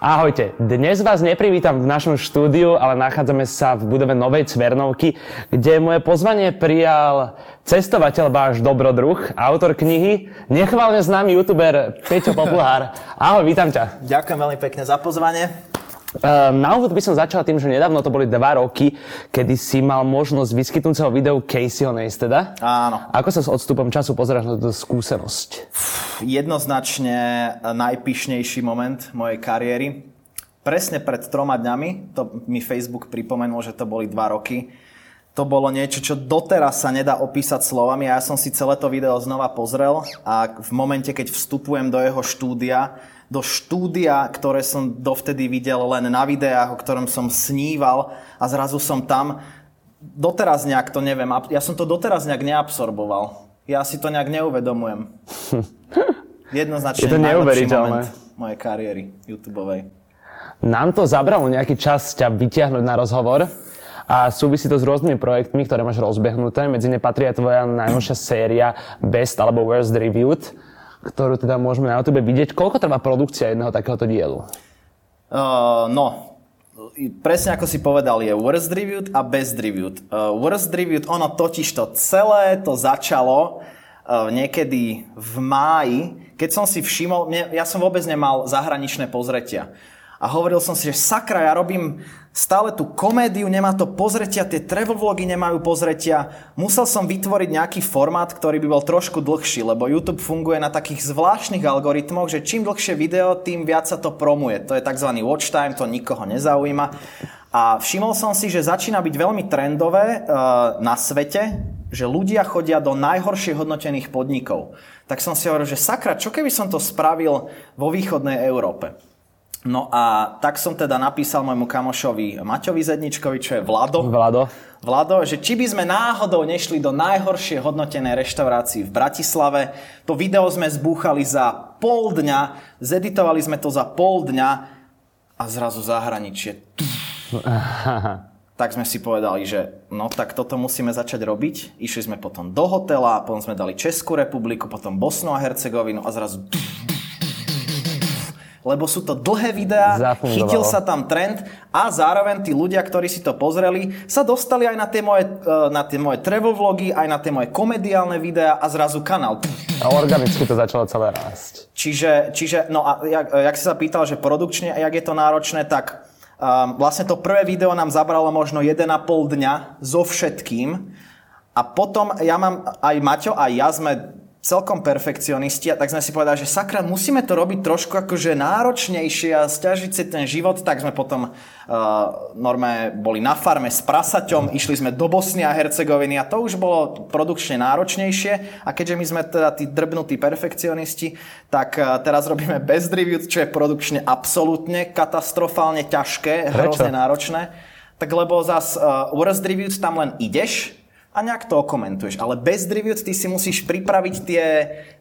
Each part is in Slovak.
Ahojte, dnes vás neprivítam v našom štúdiu, ale nachádzame sa v budove Novej Cvernovky, kde moje pozvanie prijal cestovateľ váš dobrodruh, autor knihy, nechválne známy youtuber Peťo Poplhár. Ahoj, vítam ťa. Ďakujem veľmi pekne za pozvanie. Ehm, na úvod by som začal tým, že nedávno to boli dva roky, kedy si mal možnosť vyskytnúceho videu Caseyho Neisteda. Áno. Ako sa s odstupom času pozeráš na túto skúsenosť? Jednoznačne najpíšnejší moment mojej kariéry. Presne pred troma dňami, to mi Facebook pripomenul, že to boli dva roky. To bolo niečo, čo doteraz sa nedá opísať slovami a ja som si celé to video znova pozrel a v momente, keď vstupujem do jeho štúdia, do štúdia, ktoré som dovtedy videl len na videách, o ktorom som sníval a zrazu som tam. Doteraz nejak to neviem, ja som to doteraz nejak neabsorboval. Ja si to nejak neuvedomujem. Jednoznačne Je to neuveriteľné. mojej kariéry YouTubeovej. Nám to zabralo nejaký čas ťa vytiahnuť na rozhovor a súvisí to s rôznymi projektmi, ktoré máš rozbehnuté. Medzi ne patrí aj tvoja najnovšia séria Best alebo Worst Reviewed ktorú teda môžeme na YouTube vidieť. Koľko trvá produkcia jedného takéhoto dielu? Uh, no, presne ako si povedal, je worst reviewed a best reviewed. Uh, worst reviewed, ono totiž to celé to začalo uh, niekedy v máji, keď som si všimol, mne, ja som vôbec nemal zahraničné pozretia. A hovoril som si, že sakra, ja robím stále tú komédiu, nemá to pozretia, tie travel vlogy nemajú pozretia. Musel som vytvoriť nejaký formát, ktorý by bol trošku dlhší, lebo YouTube funguje na takých zvláštnych algoritmoch, že čím dlhšie video, tým viac sa to promuje. To je tzv. watch time, to nikoho nezaujíma. A všimol som si, že začína byť veľmi trendové uh, na svete, že ľudia chodia do najhoršie hodnotených podnikov. Tak som si hovoril, že sakra, čo keby som to spravil vo východnej Európe? No a tak som teda napísal môjmu kamošovi Maťovi Zedničkovi, čo je Vlado. Vlado. Vlado, že či by sme náhodou nešli do najhoršie hodnotenej reštaurácii v Bratislave. To video sme zbúchali za pol dňa, zeditovali sme to za pol dňa a zrazu zahraničie. tak sme si povedali, že no tak toto musíme začať robiť. Išli sme potom do hotela, potom sme dali Českú republiku, potom Bosnu a Hercegovinu a zrazu lebo sú to dlhé videá, chytil sa tam trend a zároveň tí ľudia, ktorí si to pozreli, sa dostali aj na tie moje, e, na tie moje travel vlogy, aj na tie moje komediálne videá a zrazu kanál. A organicky to začalo celé rásť. Čiže, čiže no a jak, jak si sa pýtal, že produkčne, jak je to náročné, tak um, vlastne to prvé video nám zabralo možno 1,5 dňa so všetkým. A potom ja mám, aj Maťo, aj ja sme celkom perfekcionisti a tak sme si povedali, že sakra, musíme to robiť trošku akože náročnejšie a stiažiť si ten život, tak sme potom uh, norme boli na farme s prasaťom, išli sme do Bosny a Hercegoviny a to už bolo produkčne náročnejšie. A keďže my sme teda tí drbnutí perfekcionisti, tak uh, teraz robíme bez review, čo je produkčne absolútne katastrofálne ťažké, hrozne náročné. Tak lebo zas uh, Worst Reviews tam len ideš, a nejak to okomentuješ. Ale bez review ty si musíš pripraviť tie,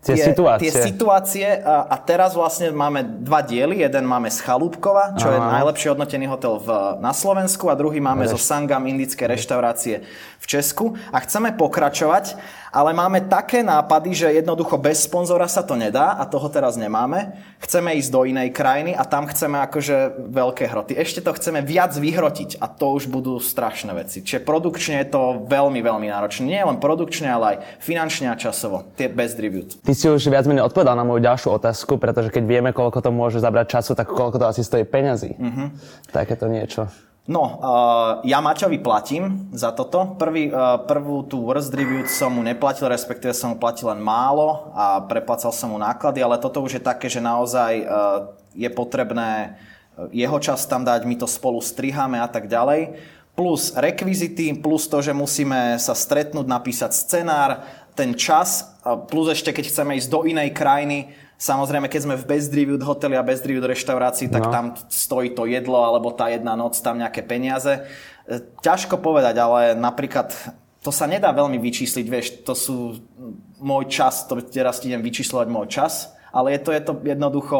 tie, tie situácie. Tie situácie a, a teraz vlastne máme dva diely. Jeden máme z Chalúbkova, čo Aha. je najlepší hodnotený hotel v, na Slovensku a druhý máme Reš... zo Sangam indické reštaurácie v Česku. A chceme pokračovať ale máme také nápady, že jednoducho bez sponzora sa to nedá a toho teraz nemáme. Chceme ísť do inej krajiny a tam chceme akože veľké hroty. Ešte to chceme viac vyhrotiť a to už budú strašné veci. Čiže produkčne je to veľmi, veľmi náročné. Nie len produkčne, ale aj finančne a časovo. Tie bez review. Ty si už viac menej odpovedal na moju ďalšiu otázku, pretože keď vieme, koľko to môže zabrať času, tak koľko to asi stojí peňazí. Mm-hmm. Takéto niečo. No, uh, ja Maťovi platím za toto. Prvý, uh, prvú tú worst review som mu neplatil, respektíve som mu platil len málo a preplacal som mu náklady, ale toto už je také, že naozaj uh, je potrebné jeho čas tam dať, my to spolu striháme a tak ďalej. Plus rekvizity, plus to, že musíme sa stretnúť, napísať scenár, ten čas, plus ešte keď chceme ísť do inej krajiny, Samozrejme, keď sme v best reviewed hoteli a best reviewed reštaurácii, tak no. tam stojí to jedlo alebo tá jedna noc, tam nejaké peniaze. E, ťažko povedať, ale napríklad to sa nedá veľmi vyčísliť, vieš, to sú môj čas, to teraz idem vyčíslovať môj čas, ale je to, je to jednoducho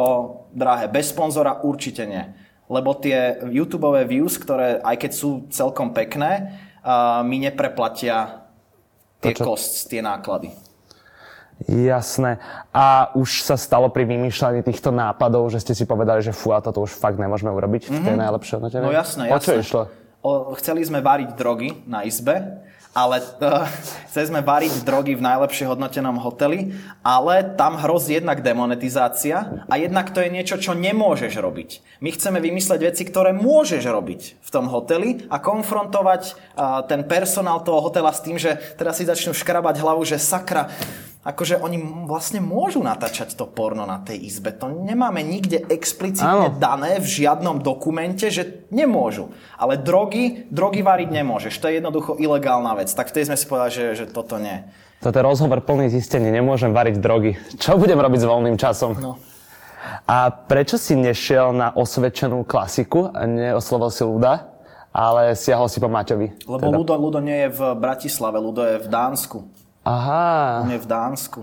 drahé. Bez sponzora určite nie. Lebo tie YouTube views, ktoré aj keď sú celkom pekné, uh, mi nepreplatia tie kost, tie náklady. Jasné. A už sa stalo pri vymýšľaní týchto nápadov, že ste si povedali, že fú, toto už fakt nemôžeme urobiť mm-hmm. v tej mhm. najlepšej hodnote? No jasné, jasné. O čo išlo? O, chceli sme variť drogy na izbe ale uh, chceli sme variť drogy v najlepšie hodnotenom hoteli, ale tam hrozí jednak demonetizácia a jednak to je niečo, čo nemôžeš robiť. My chceme vymysleť veci, ktoré môžeš robiť v tom hoteli a konfrontovať uh, ten personál toho hotela s tým, že teraz si začnú škrabať hlavu, že sakra, akože oni vlastne môžu natáčať to porno na tej izbe. To nemáme nikde explicitne Áno. dané v žiadnom dokumente, že nemôžu. Ale drogy, drogy variť nemôžeš. To je jednoducho ilegálna vec. Tak vtedy sme si povedali, že, že toto nie. Toto je rozhovor plný zistení. Nemôžem variť drogy. Čo budem robiť s voľným časom? No. A prečo si nešiel na osvedčenú klasiku a neoslovil si Luda, ale siahol si po Maťovi? Lebo teda. Ludo, Ludo nie je v Bratislave, Ludo je v Dánsku. Aha. On je v Dánsku.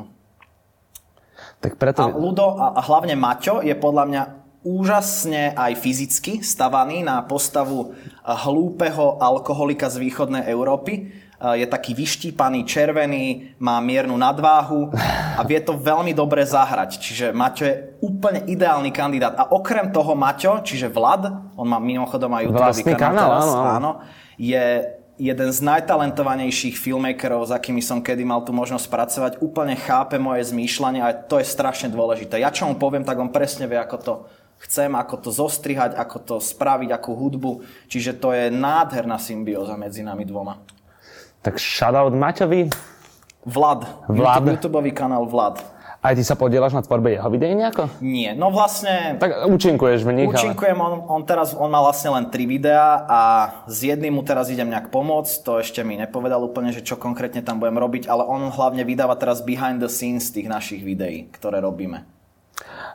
Tak preto... A Ludo a, a hlavne Maťo je podľa mňa úžasne aj fyzicky stavaný na postavu hlúpeho alkoholika z východnej Európy. Je taký vyštípaný, červený, má miernu nadváhu a vie to veľmi dobre zahrať. Čiže Maťo je úplne ideálny kandidát. A okrem toho Maťo, čiže Vlad, on má mimochodom aj YouTube kanál, kanál teraz, áno. áno, je jeden z najtalentovanejších filmmakerov, s akými som kedy mal tu možnosť pracovať, úplne chápe moje zmýšľanie a to je strašne dôležité. Ja čo mu poviem, tak on presne vie, ako to chcem, ako to zostrihať, ako to spraviť, akú hudbu. Čiže to je nádherná symbióza medzi nami dvoma. Tak shoutout Maťovi. Vlad. Vlad. YouTube, YouTubeový kanál Vlad. Aj ty sa podielaš na tvorbe jeho videí nejako? Nie, no vlastne... Tak účinkuješ v nich, Účinkujem, ale... on, on teraz, on má vlastne len tri videá a s jedným mu teraz idem nejak pomôcť, to ešte mi nepovedal úplne, že čo konkrétne tam budem robiť, ale on hlavne vydáva teraz behind the scenes tých našich videí, ktoré robíme.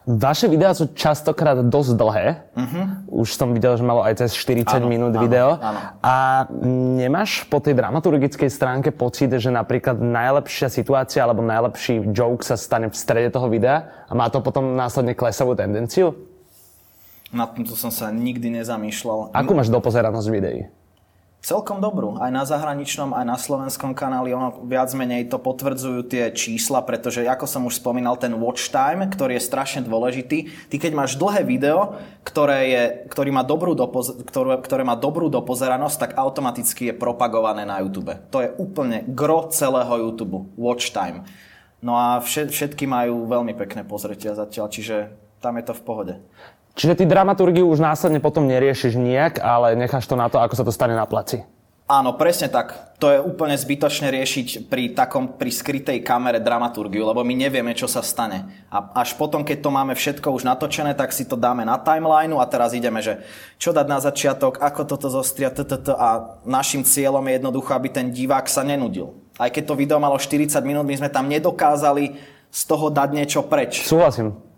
Vaše videá sú častokrát dosť dlhé. Uh-huh. Už som videl, že malo aj cez 40 áno, minút áno, video. Áno. A nemáš po tej dramaturgickej stránke pocit, že napríklad najlepšia situácia alebo najlepší joke sa stane v strede toho videa a má to potom následne klesavú tendenciu? Na tomto som sa nikdy nezamýšľal. Akú máš dopozeranosť videí? Celkom dobrú. Aj na zahraničnom, aj na slovenskom kanáli. Ono viac menej to potvrdzujú tie čísla, pretože ako som už spomínal, ten watch time, ktorý je strašne dôležitý. Ty keď máš dlhé video, ktoré, je, ktorý má dobrú dopoz- ktoré, ktoré má dobrú dopozeranosť, tak automaticky je propagované na YouTube. To je úplne gro celého YouTube. Watch time. No a všetky majú veľmi pekné pozretia zatiaľ, čiže tam je to v pohode. Čiže ty dramaturgiu už následne potom neriešiš nijak, ale necháš to na to, ako sa to stane na placi. Áno, presne tak. To je úplne zbytočné riešiť pri takom, pri skrytej kamere dramaturgiu, lebo my nevieme, čo sa stane. A až potom, keď to máme všetko už natočené, tak si to dáme na timeline a teraz ideme, že čo dať na začiatok, ako toto zostria, a našim cieľom je jednoducho, aby ten divák sa nenudil. Aj keď to video malo 40 minút, my sme tam nedokázali z toho dať niečo preč. Súhlasím.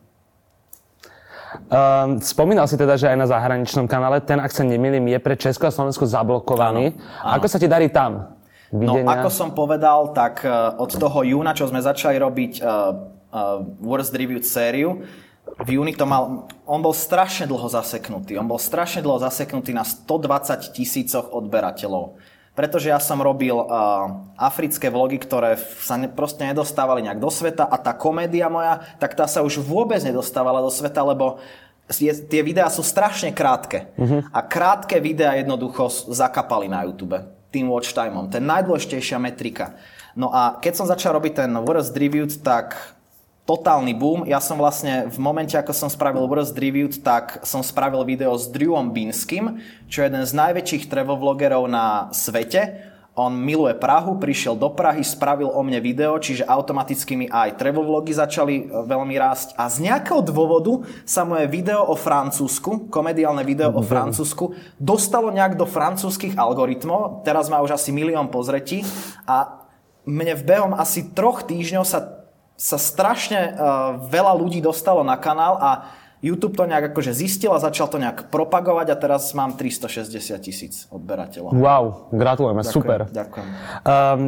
Um, spomínal si teda, že aj na zahraničnom kanále, ten, ak sa nemýlim, je pre Česko a Slovensko zablokovaný. Áno, áno. Ako sa ti darí tam? No, Videnia? No, ako som povedal, tak uh, od toho júna, čo sme začali robiť uh, uh, Worst Review sériu, v júni to mal, on bol strašne dlho zaseknutý. On bol strašne dlho zaseknutý na 120 tisícoch odberateľov. Pretože ja som robil uh, africké vlogy, ktoré sa ne, proste nedostávali nejak do sveta a tá komédia moja, tak tá sa už vôbec nedostávala do sveta, lebo je, tie videá sú strašne krátke. Uh-huh. A krátke videá jednoducho zakapali na YouTube tým watch timeom. To je najdôležitejšia metrika. No a keď som začal robiť ten Worst Reviewed, tak totálny boom. Ja som vlastne v momente, ako som spravil Worst Reviewed, tak som spravil video s Drewom Binským, čo je jeden z najväčších travel na svete. On miluje Prahu, prišiel do Prahy, spravil o mne video, čiže automaticky mi aj travel vlogy začali e, veľmi rásť. A z nejakého dôvodu sa moje video o Francúzsku, komediálne video o Francúzsku, dostalo nejak do francúzskych algoritmov. Teraz má už asi milión pozretí a mne v behom asi troch týždňov sa sa strašne uh, veľa ľudí dostalo na kanál a YouTube to nejak akože zistil a začal to nejak propagovať a teraz mám 360 tisíc odberateľov. Wow, gratulujeme, Ďakujem, super. Ďakujem. Um,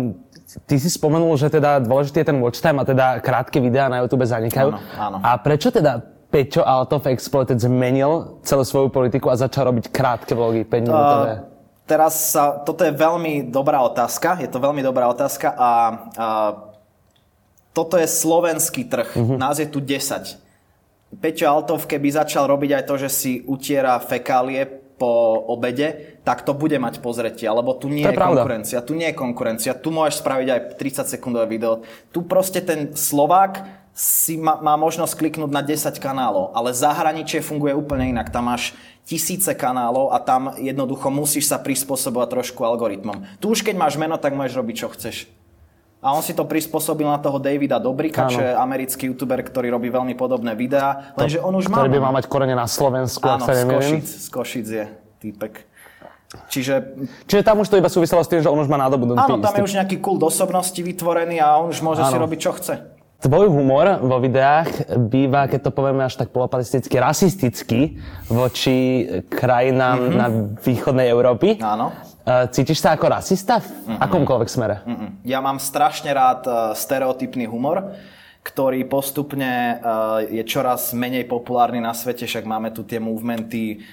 ty si spomenul, že teda dôležitý je ten watch time a teda krátke videá na YouTube zanikajú. Áno, áno. A prečo teda Peťo of Exploited zmenil celú svoju politiku a začal robiť krátke vlogy, 5 minútové? Uh, teraz sa, toto je veľmi dobrá otázka, je to veľmi dobrá otázka a, a toto je slovenský trh, uh-huh. nás je tu 10 Peťo Altov, keby začal robiť aj to, že si utiera fekálie po obede, tak to bude mať pozretie, lebo tu nie je, je konkurencia. Tu nie je konkurencia. Tu môžeš spraviť aj 30 sekundové video. Tu proste ten Slovák si má, má možnosť kliknúť na 10 kanálov, ale zahraničie funguje úplne inak. Tam máš tisíce kanálov a tam jednoducho musíš sa prispôsobovať trošku algoritmom. Tu už keď máš meno, tak môžeš robiť, čo chceš. A on si to prispôsobil na toho Davida Dobrika, čo je americký youtuber, ktorý robí veľmi podobné videá. Lenže on už má... Ktorý by mal mať korene na Slovensku, Áno, ak sa z Košic, z Košic je týpek. Čiže... Čiže tam už to iba súviselo s tým, že on už má nadobudnutý Áno, tam je už nejaký kult osobnosti vytvorený a on už môže áno. si robiť, čo chce. Tvoj humor vo videách býva, keď to povieme až tak polopatisticky, rasistický voči krajinám mm-hmm. na východnej Európy. Áno. Uh, cítiš sa ako rasista v mm-mm. akomkoľvek smere? Mm-mm. Ja mám strašne rád uh, stereotypný humor, ktorý postupne uh, je čoraz menej populárny na svete, však máme tu tie movementy,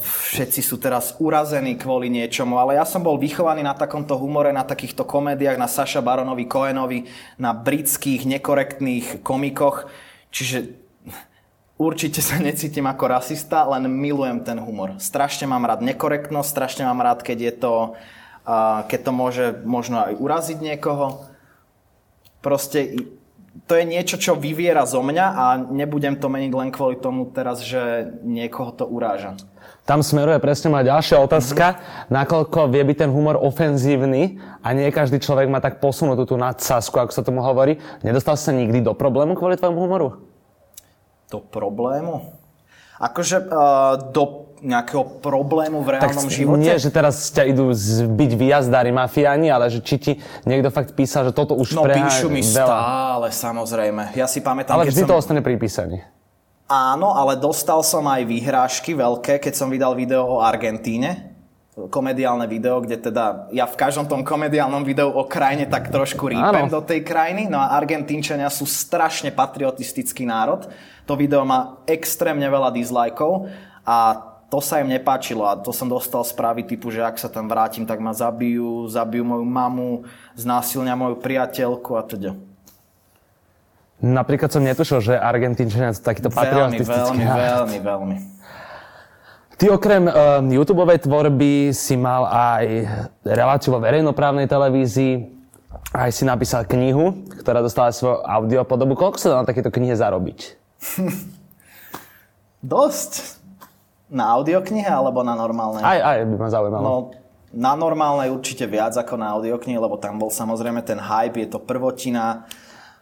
všetci sú teraz urazení kvôli niečomu, ale ja som bol vychovaný na takomto humore, na takýchto komédiách, na Saša Baronovi Cohenovi, na britských nekorektných komikoch, čiže Určite sa necítim ako rasista, len milujem ten humor. Strašne mám rád nekorektnosť, strašne mám rád, keď je to, uh, keď to môže možno aj uraziť niekoho. Proste to je niečo, čo vyviera zo mňa a nebudem to meniť len kvôli tomu teraz, že niekoho to uráža. Tam smeruje presne moja ďalšia otázka, mm-hmm. nakoľko vie byť ten humor ofenzívny a nie každý človek má tak posunutú tú nadsázku, ako sa tomu hovorí. Nedostal sa nikdy do problému kvôli tvojmu humoru? Do problému? Akože uh, do nejakého problému v reálnom tak živote? Nie, že teraz ťa idú zbiť výjazdári mafiáni, ale že či ti niekto fakt písal, že toto už no, preha... píšu mi veľa. stále, samozrejme. Ja si pamätám, Ale vždy som... to ostane pri písaní. Áno, ale dostal som aj výhrážky veľké, keď som vydal video o Argentíne komediálne video, kde teda ja v každom tom komediálnom videu o krajine tak trošku rýpem do tej krajiny. No a Argentínčania sú strašne patriotistický národ. To video má extrémne veľa dislajkov a to sa im nepáčilo a to som dostal správy typu, že ak sa tam vrátim, tak ma zabijú, zabijú moju mamu, znásilňa moju priateľku a teda. Napríklad som netušil, že Argentínčania sú takýto patriotistický Veľmi, veľmi, veľmi, veľmi. Ty okrem uh, YouTube tvorby si mal aj reláciu vo verejnoprávnej televízii, aj si napísal knihu, ktorá dostala svoju audiopodobu. Koľko sa dá na takéto knihe zarobiť? Dosť. Na audioknihe alebo na normálnej? Aj, aj by ma zaujímalo. No, na normálnej určite viac ako na audioknihe, lebo tam bol samozrejme ten hype, je to prvotina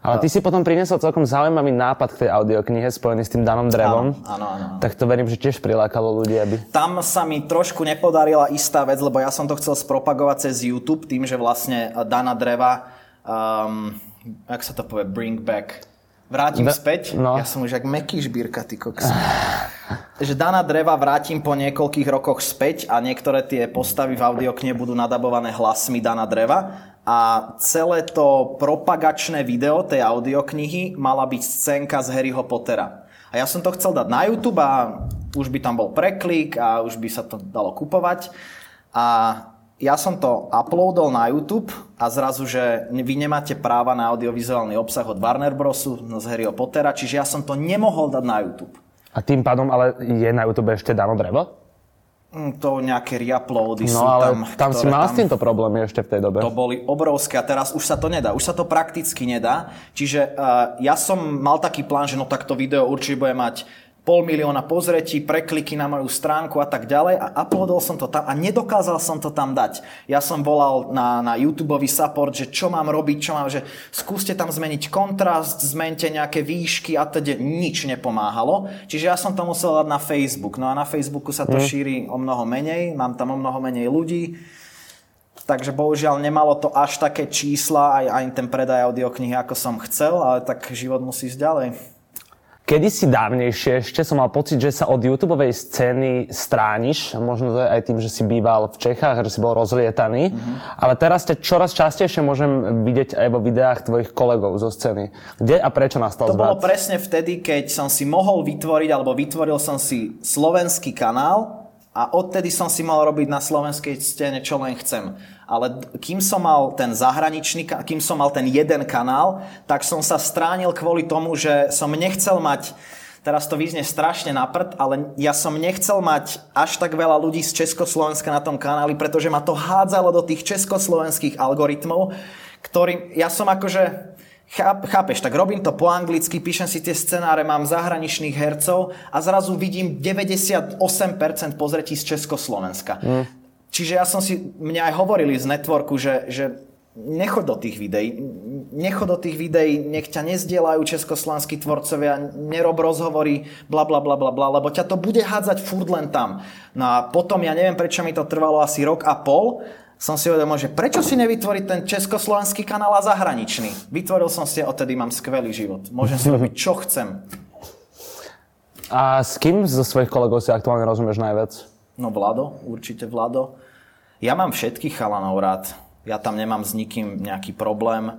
ale ty si potom priniesol celkom zaujímavý nápad k tej audioknihe spojený s tým Danom Drevom. Áno, áno, áno. Tak to verím, že tiež prilákalo ľudí, aby... Tam sa mi trošku nepodarila istá vec, lebo ja som to chcel spropagovať cez YouTube tým, že vlastne Dana Dreva, um, jak sa to povie, bring back, vrátim da, späť. No. Ja som už jak meký žbírka, ty koks. že Dana Dreva vrátim po niekoľkých rokoch späť a niektoré tie postavy v audioknihe budú nadabované hlasmi Dana Dreva a celé to propagačné video tej audioknihy mala byť scénka z Harryho Pottera. A ja som to chcel dať na YouTube a už by tam bol preklik a už by sa to dalo kupovať. A ja som to uploadol na YouTube a zrazu, že vy nemáte práva na audiovizuálny obsah od Warner Brosu z Harryho Pottera, čiže ja som to nemohol dať na YouTube. A tým pádom ale je na YouTube ešte Dano Drevo? Mm, to nejaké reuploady no, sú ale tam. tam si mal s týmto problémy ešte v tej dobe. To boli obrovské a teraz už sa to nedá. Už sa to prakticky nedá. Čiže uh, ja som mal taký plán, že no tak to video určite bude mať pol milióna pozretí, prekliky na moju stránku a tak ďalej a uploadol som to tam a nedokázal som to tam dať. Ja som volal na, na YouTube support, že čo mám robiť, čo mám, že skúste tam zmeniť kontrast, zmente nejaké výšky a teda nič nepomáhalo. Čiže ja som to musel dať na Facebook. No a na Facebooku sa to mm. šíri o mnoho menej, mám tam o mnoho menej ľudí. Takže bohužiaľ nemalo to až také čísla, aj, aj ten predaj audioknihy, ako som chcel, ale tak život musí ísť ďalej. Kedysi dávnejšie ešte som mal pocit, že sa od YouTubeovej scény strániš. Možno to je aj tým, že si býval v Čechách, že si bol rozlietaný. Mm-hmm. Ale teraz ťa čoraz častejšie môžem vidieť aj vo videách tvojich kolegov zo scény. Kde a prečo nastal To zvrat? bolo presne vtedy, keď som si mohol vytvoriť, alebo vytvoril som si slovenský kanál a odtedy som si mal robiť na slovenskej scéne, čo len chcem. Ale kým som mal ten zahraničný, kým som mal ten jeden kanál, tak som sa stránil kvôli tomu, že som nechcel mať Teraz to vyznie strašne na prd, ale ja som nechcel mať až tak veľa ľudí z Československa na tom kanáli, pretože ma to hádzalo do tých československých algoritmov, ktorým ja som akože Cháp, chápeš, tak robím to po anglicky, píšem si tie scenáre, mám zahraničných hercov a zrazu vidím 98% pozretí z Československa. Mm. Čiže ja som si, mňa aj hovorili z networku, že, že nechod do tých videí, nechod do tých videí, nech ťa nezdielajú československí tvorcovia, nerob rozhovory, bla bla bla bla bla, lebo ťa to bude hádzať furt len tam. No a potom, ja neviem, prečo mi to trvalo asi rok a pol, som si uvedomil, že prečo si nevytvoriť ten československý kanál a zahraničný. Vytvoril som si a odtedy mám skvelý život. Môžem si robiť, čo chcem. A s kým zo svojich kolegov si aktuálne rozumieš najviac? No Vlado, určite Vlado. Ja mám všetkých chalanov rád. Ja tam nemám s nikým nejaký problém.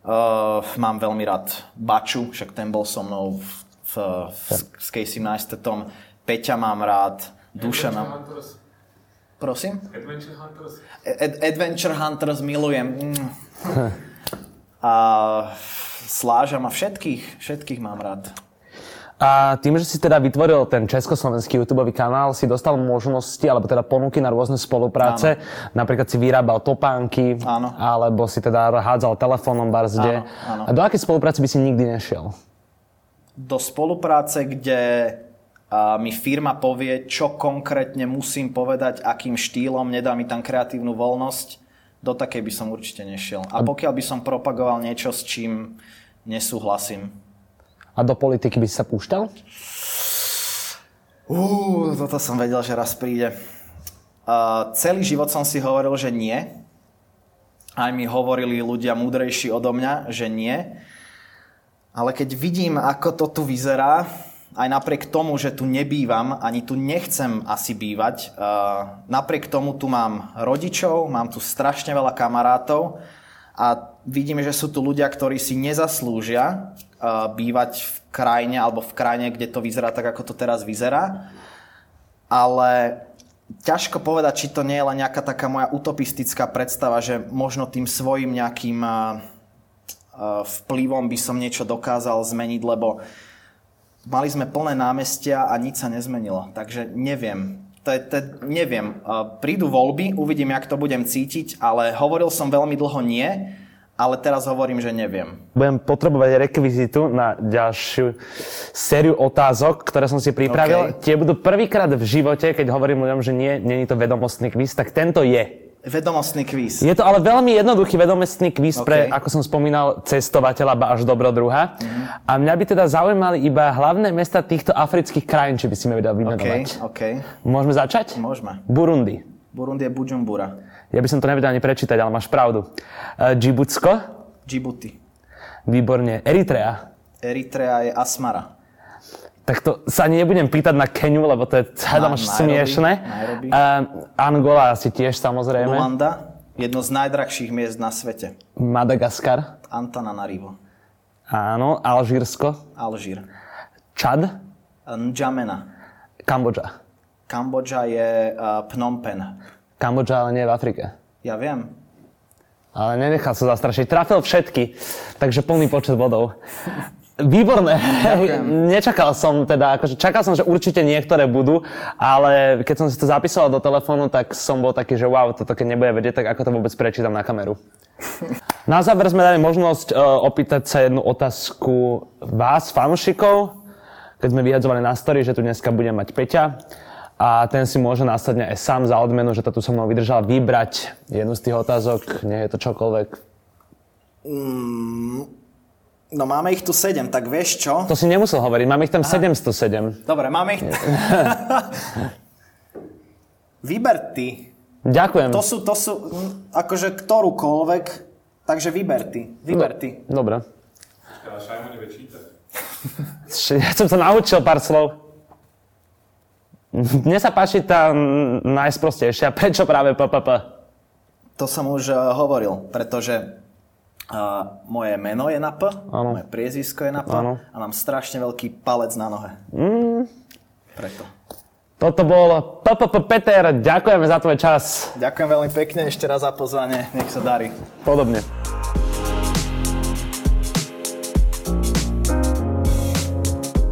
Uh, mám veľmi rád Baču, však ten bol so mnou v, v, v, s Casey Neistetom. Peťa mám rád, Duša mám... Prosím? Adventure Hunters. Ad- Adventure Hunters milujem. Mm. A Sláža má všetkých, všetkých mám rád. A tým, že si teda vytvoril ten československý YouTube kanál, si dostal možnosti, alebo teda ponuky na rôzne spolupráce. Áno. Napríklad si vyrábal topánky, Áno. alebo si teda hádzal telefónom barzde. Áno, áno. A do akej spolupráce by si nikdy nešiel? do spolupráce, kde a, mi firma povie, čo konkrétne musím povedať, akým štýlom, nedá mi tam kreatívnu voľnosť, do takej by som určite nešiel. A pokiaľ by som propagoval niečo, s čím nesúhlasím. A do politiky by si sa púšťal? Uú, toto som vedel, že raz príde. Uh, celý život som si hovoril, že nie. Aj mi hovorili ľudia múdrejší odo mňa, že nie. Ale keď vidím, ako to tu vyzerá, aj napriek tomu, že tu nebývam, ani tu nechcem asi bývať, uh, napriek tomu tu mám rodičov, mám tu strašne veľa kamarátov a vidím, že sú tu ľudia, ktorí si nezaslúžia uh, bývať v krajine alebo v krajine, kde to vyzerá tak, ako to teraz vyzerá. Ale ťažko povedať, či to nie je len nejaká taká moja utopistická predstava, že možno tým svojim nejakým uh, uh, vplyvom by som niečo dokázal zmeniť, lebo mali sme plné námestia a nič sa nezmenilo. Takže neviem. To je, to neviem. Prídu voľby, uvidím, jak to budem cítiť, ale hovoril som veľmi dlho nie, ale teraz hovorím, že neviem. Budem potrebovať rekvizitu na ďalšiu sériu otázok, ktoré som si pripravil. OK. Tie budú prvýkrát v živote, keď hovorím ľuďom, že nie, je to vedomostný kvíz, tak tento je. Vedomostný kvíz. Je to ale veľmi jednoduchý vedomostný kvíz OK. pre, ako som spomínal, cestovateľa ba až dobrodruha. Mhm. A mňa by teda zaujímali iba hlavné mesta týchto afrických krajín, či by si mi vedel vymenovať. OK. Môžeme začať? Môžeme. Burundi. Burundi je Bujumbura. Ja by som to nevedel ani prečítať, ale máš pravdu. Uh, Džibutsko. Djibouti. Výborne. Eritrea. Eritrea je Asmara. Tak to sa ani nebudem pýtať na Keniu, lebo to je hádam Na- až smiešne. Nairobi. Uh, Angola asi tiež samozrejme. Luanda, jedno z najdrahších miest na svete. Madagaskar. Antananarivo. Áno. Alžírsko. Alžír. Čad. N'Djamena. Kambodža. Kambodža je uh, Phnom Penh. Kambodža ale nie v Afrike. Ja viem. Ale nenechal sa zastrašiť. Trafil všetky, takže plný počet bodov. Výborné. Nečakal som teda, akože čakal som, že určite niektoré budú, ale keď som si to zapísal do telefónu, tak som bol taký, že wow, toto keď nebude vedieť, tak ako to vôbec prečítam na kameru. Na záver sme dali možnosť uh, opýtať sa jednu otázku vás, fanúšikov, keď sme vyhadzovali na story, že tu dneska budem mať Peťa a ten si môže následne aj sám za odmenu, že to tu so mnou vydržal, vybrať jednu z tých otázok, nie je to čokoľvek. No máme ich tu 7, tak vieš čo? To si nemusel hovoriť, mám ich tam 707. Dobre, máme ich... Vyber ty. Ďakujem. To sú, to sú, akože ktorúkoľvek, takže vyber ty. Vyber ty. Dobre. Ale Šajmo nevie čítať. Ja som sa naučil pár slov. Mne sa páči tá najsprostejšia. Prečo práve PPP? To som už uh, hovoril, pretože uh, moje meno je na P, Áno. moje priezvisko je na P Áno. a mám strašne veľký palec na nohe. Mm. Preto. Toto bol PPP Peter. Ďakujeme za tvoj čas. Ďakujem veľmi pekne ešte raz za pozvanie. Nech sa darí. Podobne.